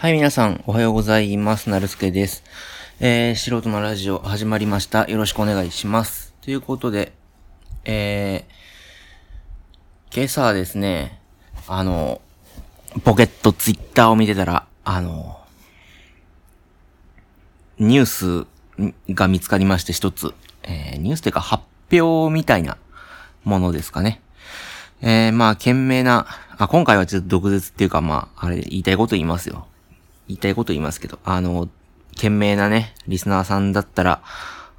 はい、皆さん、おはようございます。なるすけです。えー、素人のラジオ始まりました。よろしくお願いします。ということで、えー、今朝ですね、あの、ポケットツイッターを見てたら、あの、ニュースが見つかりまして一つ、えー、ニュースというか発表みたいなものですかね。えー、まあ、懸命な、あ、今回はちょっと毒舌っていうか、まあ、あれ、言いたいこと言いますよ。言いたいこと言いますけど、あの、懸命なね、リスナーさんだったら、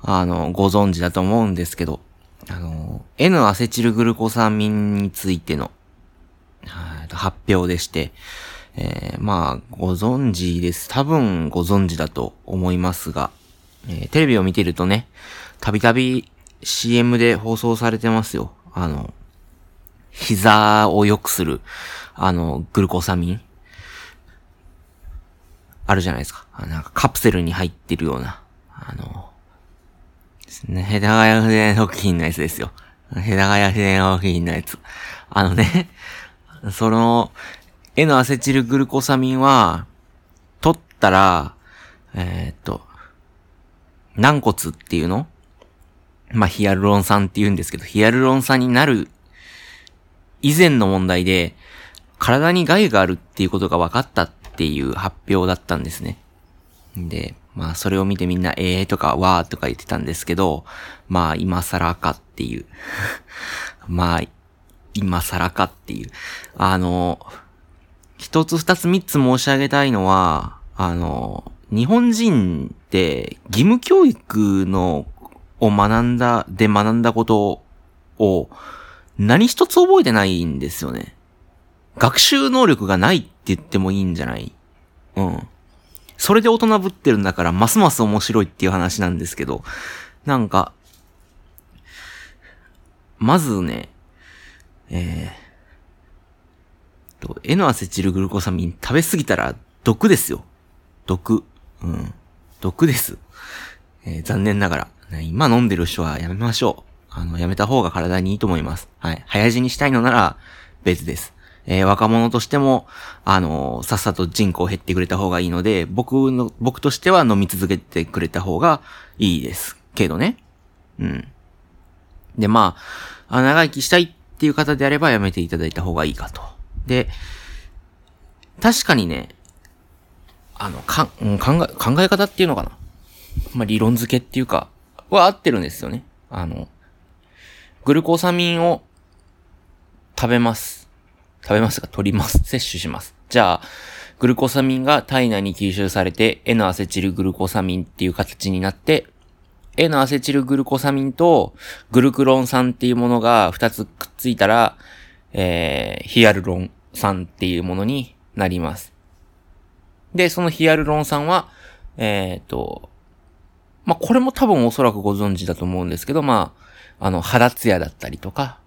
あの、ご存知だと思うんですけど、あの、N アセチルグルコサミンについての、発表でして、えー、まあ、ご存知です。多分ご存知だと思いますが、えー、テレビを見てるとね、たびたび CM で放送されてますよ。あの、膝を良くする、あの、グルコサミン。あるじゃないですか。なんかカプセルに入ってるような、あの、ですね、ヘダガヤフレン食品のやつですよ。ヘダガヤフレン食品のやつ。あのね、その、N アセチルグルコサミンは、取ったら、えー、っと、軟骨っていうの？まあ、ヒアルロン酸って言うんですけど、ヒアルロン酸になる以前の問題で、体に害があるっていうことが分かったっっていう発表だったんですね。で、まあそれを見てみんな、えーとか、わーとか言ってたんですけど、まあ今更かっていう。まあ、今更かっていう。あの、一つ二つ三つ申し上げたいのは、あの、日本人って義務教育のを学んだ、で学んだことを何一つ覚えてないんですよね。学習能力がないって言ってもいいんじゃない？うん。それで大人ぶってるんだから、ますます面白いっていう話なんですけど、なんか、まずね、えー、と、N アセチルグルコサミン食べ過ぎたら毒ですよ。毒。うん。毒です。えー、残念ながら、今飲んでる人はやめましょう。あの、やめた方が体にいいと思います。はい。早死にしたいのなら別です。えー、若者としても、あのー、さっさと人口減ってくれた方がいいので、僕の、僕としては飲み続けてくれた方がいいです。けどね。うん。で、まあ、あ長生きしたいっていう方であればやめていただいた方がいいかと。で、確かにね、あの、か、考え、考え方っていうのかな。まあ、理論付けっていうか、は合ってるんですよね。あの、グルコサミンを食べます。食べますが、取ります。摂取します。じゃあ、グルコサミンが体内に吸収されて、N アセチルグルコサミンっていう形になって、N アセチルグルコサミンとグルクロン酸っていうものが2つくっついたら、えー、ヒアルロン酸っていうものになります。で、そのヒアルロン酸は、えっ、と、まあ、これも多分おそらくご存知だと思うんですけど、まあ、あの、肌ツヤだったりとか、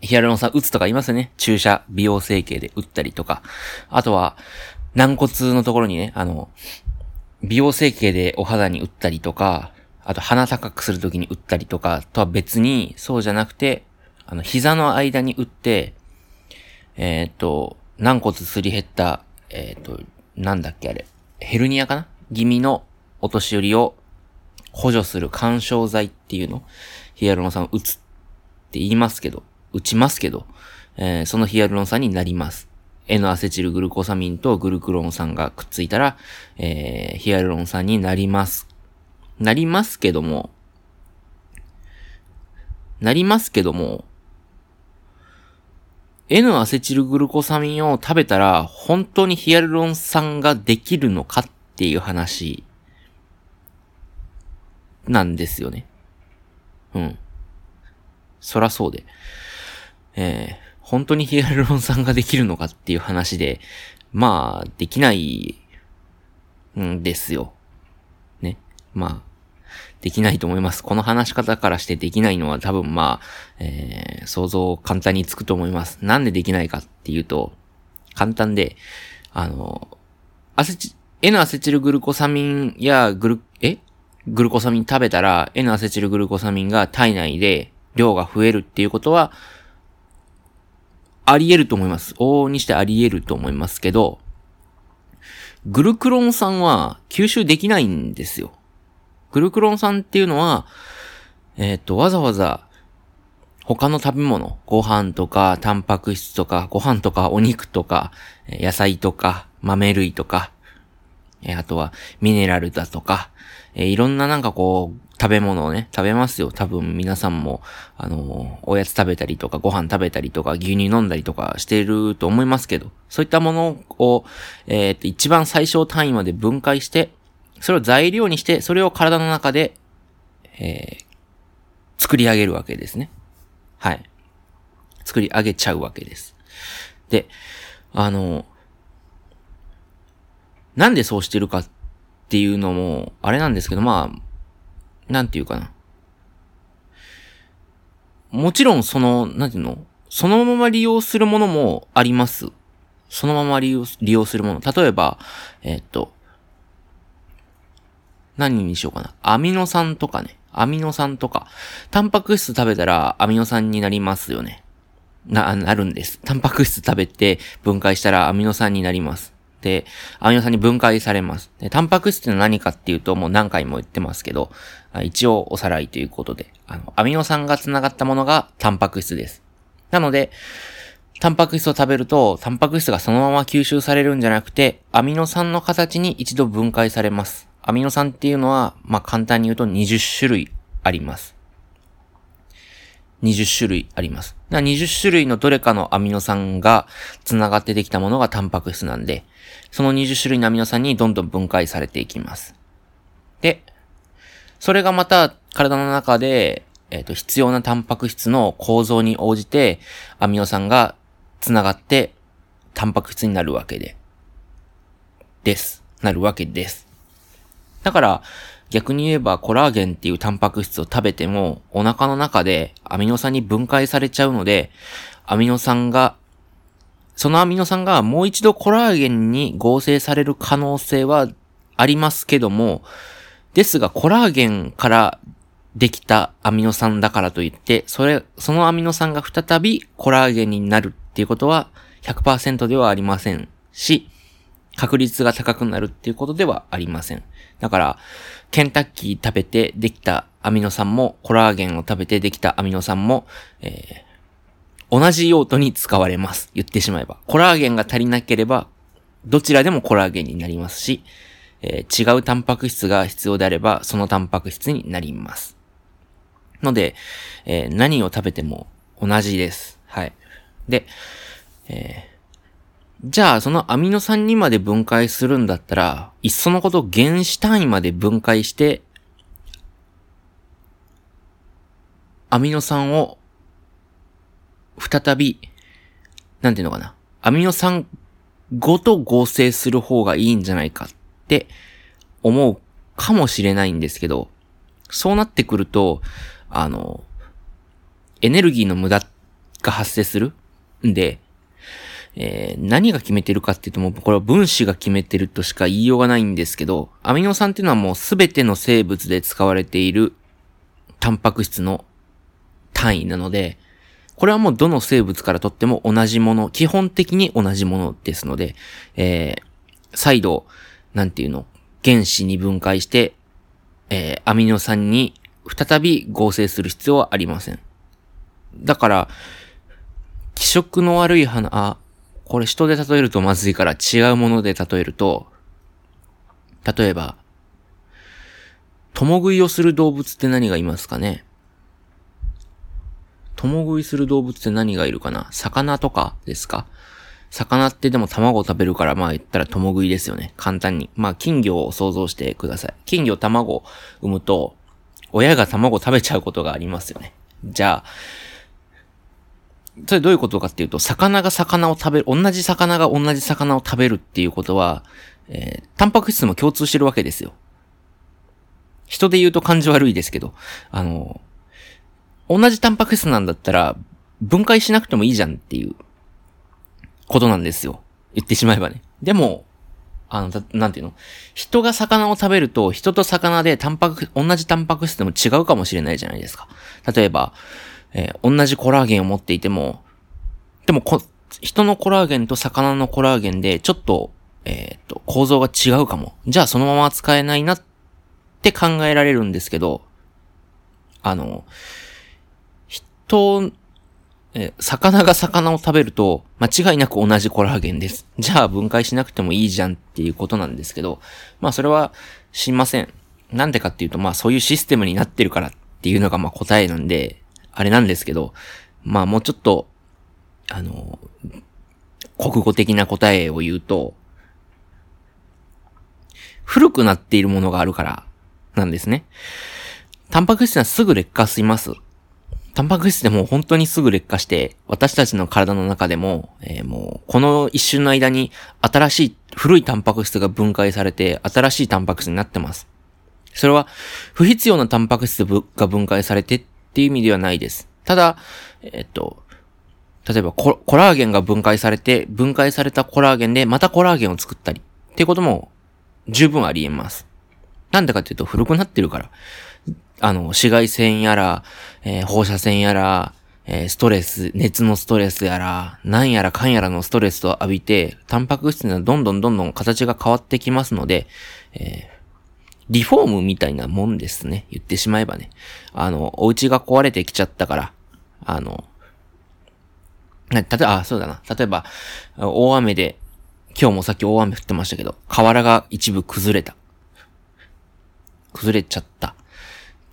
ヒアルロン酸打つとか言いますよね。注射、美容整形で打ったりとか。あとは、軟骨のところにね、あの、美容整形でお肌に打ったりとか、あと鼻高くするときに打ったりとか。とは別に、そうじゃなくて、あの、膝の間に打って、えっ、と、軟骨すり減った、えっ、と、なんだっけあれ、ヘルニアかな？気味のお年寄りを補助する干渉剤っていうの？ヒアルロン酸を打つって言いますけど、打ちますけど、えー、そのヒアルロン酸になります。N アセチルグルコサミンとグルクロン酸がくっついたら、えー、ヒアルロン酸になります。なりますけども、なりますけども、N アセチルグルコサミンを食べたら本当にヒアルロン酸ができるのかっていう話なんですよね。うん。そらそうで。えー、本当にヒアルロン酸ができるのかっていう話で、まあ、できないんですよ。ね。まあ、できないと思います。この話し方からしてできないのは多分まあ、えー、想像簡単につくと思います。なんでできないかっていうと、簡単で、あの、アセチ、N アセチルグルコサミンやグル、え？グルコサミン食べたら N アセチルグルコサミンが体内で量が増えるっていうことは、あり得ると思います。往々にしてあり得ると思いますけど、グルクロン酸は吸収できないんですよ。グルクロン酸っていうのは、えっ、と、わざわざ他の食べ物、ご飯とか、タンパク質とか、ご飯とか、お肉とか、野菜とか、豆類とか、あとはミネラルだとか、いろんななんかこう、食べ物をね、食べますよ。多分皆さんも、あの、おやつ食べたりとか、ご飯食べたりとか、牛乳飲んだりとかしてると思いますけど、そういったものを、えっ、と、一番最小単位まで分解して、それを材料にして、それを体の中で、えー、作り上げるわけですね。はい。作り上げちゃうわけです。で、あの、なんでそうしてるかっていうのも、あれなんですけど、まあ、なんていうかな。もちろんその、なんていうの？そのまま利用するものもあります。そのまま利用利用するもの。例えば、えー、っと、何にしようかな。アミノ酸とかね。アミノ酸とか。タンパク質食べたらアミノ酸になりますよね。な、なるんです。タンパク質食べて分解したらアミノ酸になります。で、アミノ酸に分解されます。で、タンパク質って何かっていうと、もう何回も言ってますけど、一応おさらいということで、あの、アミノ酸が繋がったものがタンパク質です。なので、タンパク質を食べると、タンパク質がそのまま吸収されるんじゃなくて、アミノ酸の形に一度分解されます。アミノ酸っていうのは、まあ、簡単に言うと20種類あります。20種類あります。20種類のどれかのアミノ酸が繋がってできたものがタンパク質なんで、その20種類のアミノ酸にどんどん分解されていきます。で、それがまた体の中で、えっ、ー、と、必要なタンパク質の構造に応じて、アミノ酸が繋がって、タンパク質になるわけで、です。なるわけです。だから、逆に言えばコラーゲンっていうタンパク質を食べても、お腹の中でアミノ酸に分解されちゃうので、アミノ酸がそのアミノ酸がもう一度コラーゲンに合成される可能性はありますけども、ですがコラーゲンからできたアミノ酸だからといって、それ、そのアミノ酸が再びコラーゲンになるっていうことは100%ではありませんし、確率が高くなるっていうことではありません。だから、ケンタッキー食べてできたアミノ酸も、コラーゲンを食べてできたアミノ酸も、えー、同じ用途に使われます。言ってしまえば。コラーゲンが足りなければ、どちらでもコラーゲンになりますし、えー、違うタンパク質が必要であれば、そのタンパク質になります。ので、えー、何を食べても同じです。はい。で、えー、じゃあ、そのアミノ酸にまで分解するんだったら、いっそのこと原子単位まで分解して、アミノ酸を再び、なんていうのかな。アミノ酸ごと合成する方がいいんじゃないかって思うかもしれないんですけど、そうなってくると、あの、エネルギーの無駄が発生するんで、えー、何が決めてるかっていうともうこれは分子が決めてるとしか言いようがないんですけど、アミノ酸っていうのはもうすべての生物で使われているタンパク質の単位なので、これはもうどの生物からとっても同じもの、基本的に同じものですので、えー、再度、なんていうの、原子に分解して、えー、アミノ酸に再び合成する必要はありません。だから、気色の悪い花、あ、これ人で例えるとまずいから違うもので例えると、例えば、共食いをする動物って何がいますかね？共食いする動物って何がいるかな？魚とかですか？魚ってでも卵を食べるからまあ言ったら共食いですよね。簡単に。まあ金魚を想像してください。金魚卵を産むと、親が卵を食べちゃうことがありますよね。じゃあ、それどういうことかっていうと、魚が魚を食べる、同じ魚が同じ魚を食べるっていうことは、えー、タンパク質も共通してるわけですよ。人で言うと感じ悪いですけど、あの、同じタンパク質なんだったら、分解しなくてもいいじゃんっていうことなんですよ。言ってしまえばね。でも、あの、なんていうの？人が魚を食べると、人と魚でタンパク、同じタンパク質でも違うかもしれないじゃないですか。例えば、えー、同じコラーゲンを持っていても、でもこ、人のコラーゲンと魚のコラーゲンで、ちょっと、えっ、と、構造が違うかも。じゃあそのまま使えないなって考えられるんですけど、あの、人、え、魚が魚を食べると、間違いなく同じコラーゲンです。じゃあ分解しなくてもいいじゃんっていうことなんですけど、まあそれは知りません。なんでかっていうと、まあそういうシステムになってるからっていうのがまあ答えなんで、あれなんですけど、まあもうちょっと、あの、国語的な答えを言うと、古くなっているものがあるからなんですね。タンパク質はすぐ劣化します。タンパク質でも本当にすぐ劣化して、私たちの体の中でも、えー、もう、この一瞬の間に新しい、古いタンパク質が分解されて、新しいタンパク質になってます。それは、不必要なタンパク質が分解されてっていう意味ではないです。ただ、えっと、例えばコラーゲンが分解されて、分解されたコラーゲンでまたコラーゲンを作ったりっていうことも十分あり得ます。なんでかっていうと古くなってるから。あの、紫外線やら、えー、放射線やら、えー、ストレス、熱のストレスやら、なんやらかんやらのストレスを浴びて、タンパク質にはどんどんどんどん形が変わってきますので、え、リフォームみたいなもんですね。言ってしまえばね。あの、お家が壊れてきちゃったから、あの、例えば、あ、そうだな。例えば、大雨で、今日もさっき大雨降ってましたけど、河原が一部崩れた。崩れちゃった。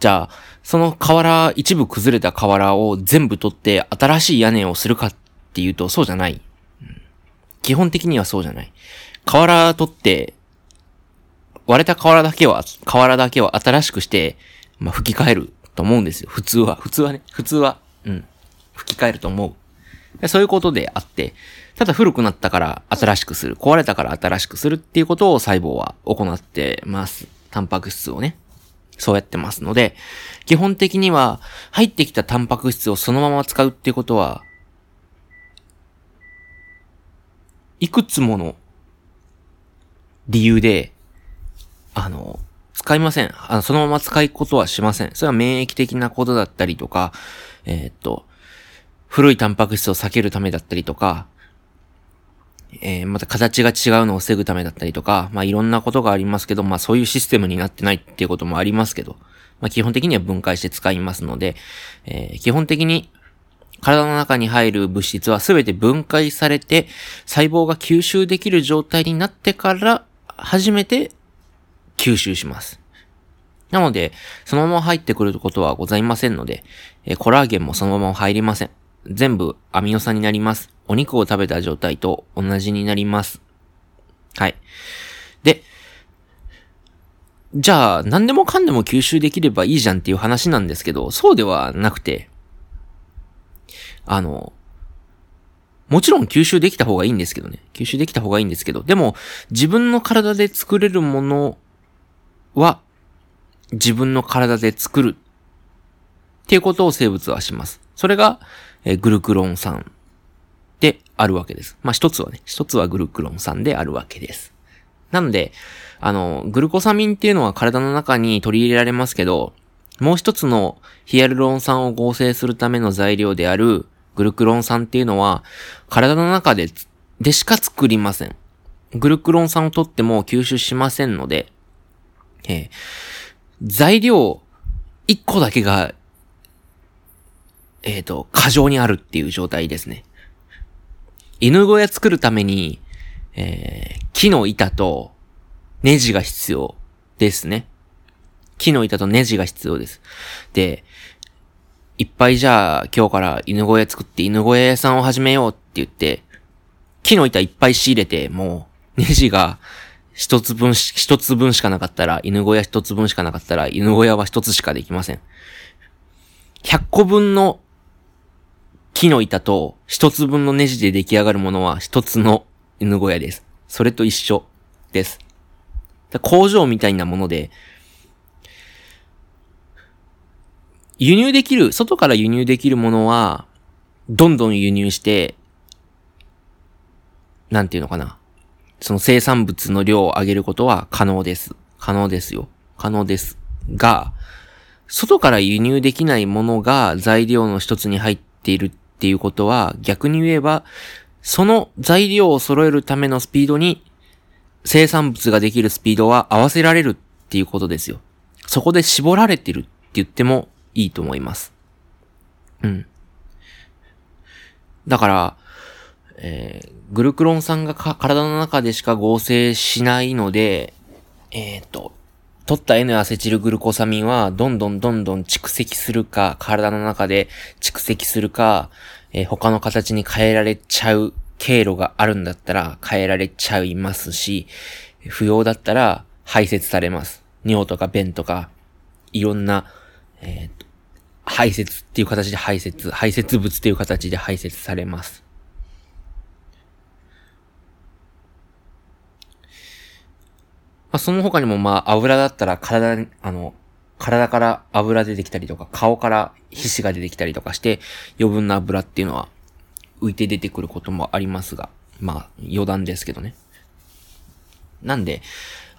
じゃあ、その河原、一部崩れた河原を全部取って新しい屋根をするかっていうとそうじゃない。基本的にはそうじゃない。河原取って、割れた瓦だけは、瓦だけは新しくして、まあ、吹き替えると思うんですよ。普通は。普通はね。普通は。うん。吹き替えると思う。そういうことであって、ただ古くなったから新しくする。壊れたから新しくするっていうことを細胞は行ってます。タンパク質をね。そうやってますので、基本的には入ってきたタンパク質をそのまま使うっていうことは、いくつもの理由で、あの、使いません。あの、そのまま使いことはしません。それは免疫的なことだったりとか、えー、っと、古いタンパク質を避けるためだったりとか、えー、また形が違うのを防ぐためだったりとか、まあいろんなことがありますけど、まあそういうシステムになってないっていうこともありますけど、まあ基本的には分解して使いますので、えー、基本的に体の中に入る物質は全て分解されて、細胞が吸収できる状態になってから、初めて吸収します。なので、そのまま入ってくることはございませんので、えコラーゲンもそのまま入りません。全部アミノ酸になります。お肉を食べた状態と同じになります。はい。で、じゃあ、何でもかんでも吸収できればいいじゃんっていう話なんですけど、そうではなくて、あの、もちろん吸収できた方がいいんですけどね。吸収できた方がいいんですけど、でも、自分の体で作れるものは、自分の体で作るっていうことを生物はします。それが、えグルクロン酸であるわけです。まあ、一つはね、一つはグルクロン酸であるわけです。なので、あの、グルコサミンっていうのは体の中に取り入れられますけど、もう一つのヒアルロン酸を合成するための材料であるグルクロン酸っていうのは、体の中で、でしか作りません。グルクロン酸を取っても吸収しませんので、えー、材料1個だけが、えっ、ー、と、過剰にあるっていう状態ですね。犬小屋作るために、えー、木の板とネジが必要ですね。木の板とネジが必要です。で、いっぱいじゃあ今日から犬小屋作って犬小屋屋さんを始めようって言って、木の板いっぱい仕入れて、もうネジが一つ分し一つ分しかなかったら、犬小屋一つ分しかなかったら、犬小屋は一つしかできません。100個分の木の板と一つ分のネジで出来上がるものは一つの犬小屋です。それと一緒です。工場みたいなもので、輸入できる、外から輸入できるものは、どんどん輸入して、なんていうのかな。その生産物の量を上げることは可能です。可能ですよ。可能です。が、外から輸入できないものが材料の一つに入っているっていうことは、逆に言えば、その材料を揃えるためのスピードに生産物ができるスピードは合わせられるっていうことですよ。そこで絞られてるって言ってもいいと思います。うん。だから、えー、グルクロン酸が体の中でしか合成しないので、えっ、ー、と、取った N アセチルグルコサミンは、どんどんどんどん蓄積するか、体の中で蓄積するか、えー、他の形に変えられちゃう経路があるんだったら変えられちゃいますし、不要だったら排泄されます。尿とか便とか、いろんな、えー、排泄っていう形で排泄、排泄物っていう形で排泄されます。あ、その他にもまあ油だったら体に、あの、体から油出てきたりとか、顔から皮脂が出てきたりとかして、余分な油っていうのは浮いて出てくることもありますが、まあ余談ですけどね。なんで、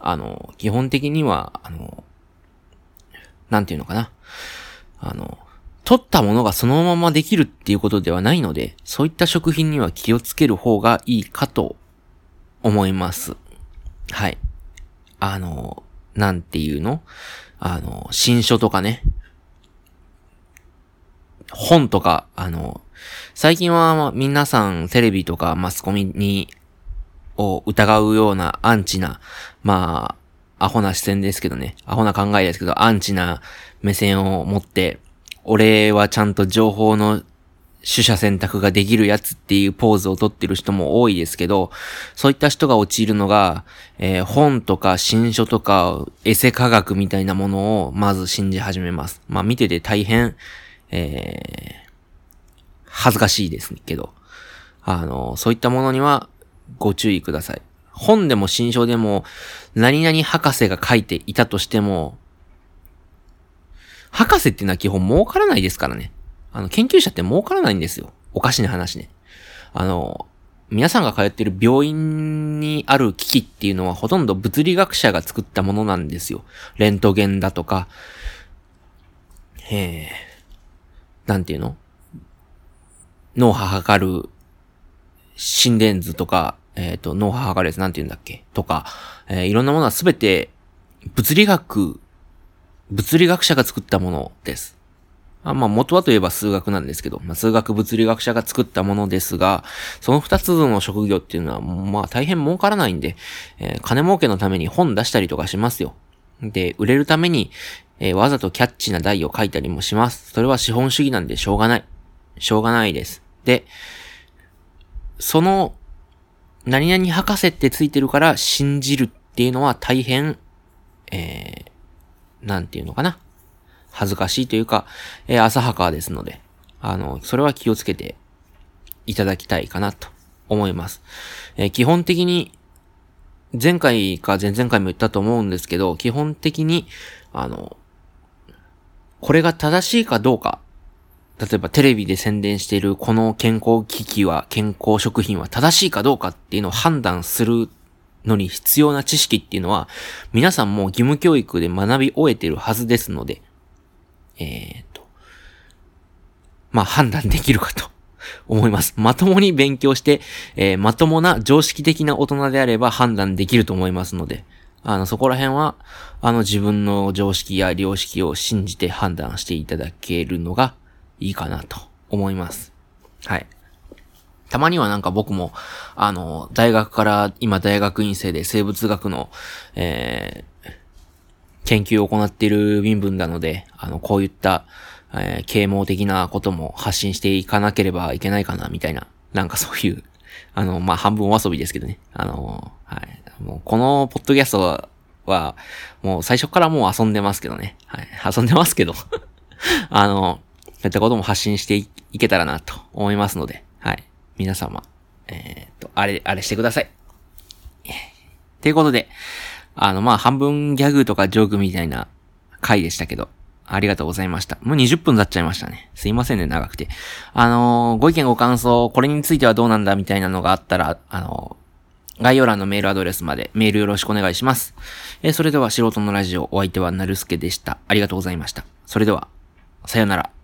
あの、基本的には、あの、なんていうのかな。あの、取ったものがそのままできるっていうことではないので、そういった食品には気をつける方がいいかと思います。はい。あの、なんていうの？あの、新書とかね。本とか、あの、最近は皆さんテレビとかマスコミに、を疑うようなアンチな、まあ、アホな視線ですけどね。アホな考えですけど、アンチな目線を持って、俺はちゃんと情報の取捨選択ができるやつっていうポーズをとってる人も多いですけど、そういった人が陥るのが、えー、本とか新書とかエセ科学みたいなものをまず信じ始めます。まあ見てて大変、えー、恥ずかしいですけど、あの、そういったものにはご注意ください。本でも新書でも何々博士が書いていたとしても、博士っていうのは基本儲からないですからね。あの、研究者って儲からないんですよ。おかしな話ね。あの、皆さんが通ってる病院にある機器っていうのはほとんど物理学者が作ったものなんですよ。レントゲンだとか、えー、なんていうの？脳波測る心電図とか、えっ、ー、と、脳波測るやつなんて言うんだっけ？とか、えー、いろんなものはすべて物理学、物理学者が作ったものです。あまあ、元はといえば数学なんですけど、まあ、数学物理学者が作ったものですが、その二つの職業っていうのは、まあ、大変儲からないんで、えー、金儲けのために本出したりとかしますよ。で、売れるために、えー、わざとキャッチな題を書いたりもします。それは資本主義なんでしょうがない。しょうがないです。で、その、何々博士ってついてるから信じるっていうのは大変、えー、なんていうのかな。恥ずかしいというか、えー、浅はかですので、あの、それは気をつけていただきたいかなと思います。えー、基本的に、前回か前々回も言ったと思うんですけど、基本的に、あの、これが正しいかどうか、例えばテレビで宣伝しているこの健康機器は、健康食品は正しいかどうかっていうのを判断するのに必要な知識っていうのは、皆さんも義務教育で学び終えてるはずですので、えー、と、まあ判断できるかと 思います。まともに勉強して、えー、まともな常識的な大人であれば判断できると思いますので、あの、そこら辺は、あの自分の常識や良識を信じて判断していただけるのがいいかなと思います。はい。たまにはなんか僕も、あの、大学から今大学院生で生物学の、えー、研究を行っている民分なので、あの、こういった、えー、啓蒙的なことも発信していかなければいけないかな、みたいな、なんかそういう、あの、まあ、半分お遊びですけどね。あの、はい。もう、このポッドキャストは、もう最初からもう遊んでますけどね。はい。遊んでますけど あの、そういったことも発信していけたらなと思いますので、はい。皆様、えー、っと、あれ、あれしてください。ということで、あの、まあ、半分ギャグとかジョークみたいな回でしたけど、ありがとうございました。もう20分経っちゃいましたね。すいませんね、長くて。あのー、ご意見ご感想、これについてはどうなんだみたいなのがあったら、あのー、概要欄のメールアドレスまでメールよろしくお願いします。えー、それでは素人のラジオ、お相手はなるすけでした。ありがとうございました。それでは、さよなら。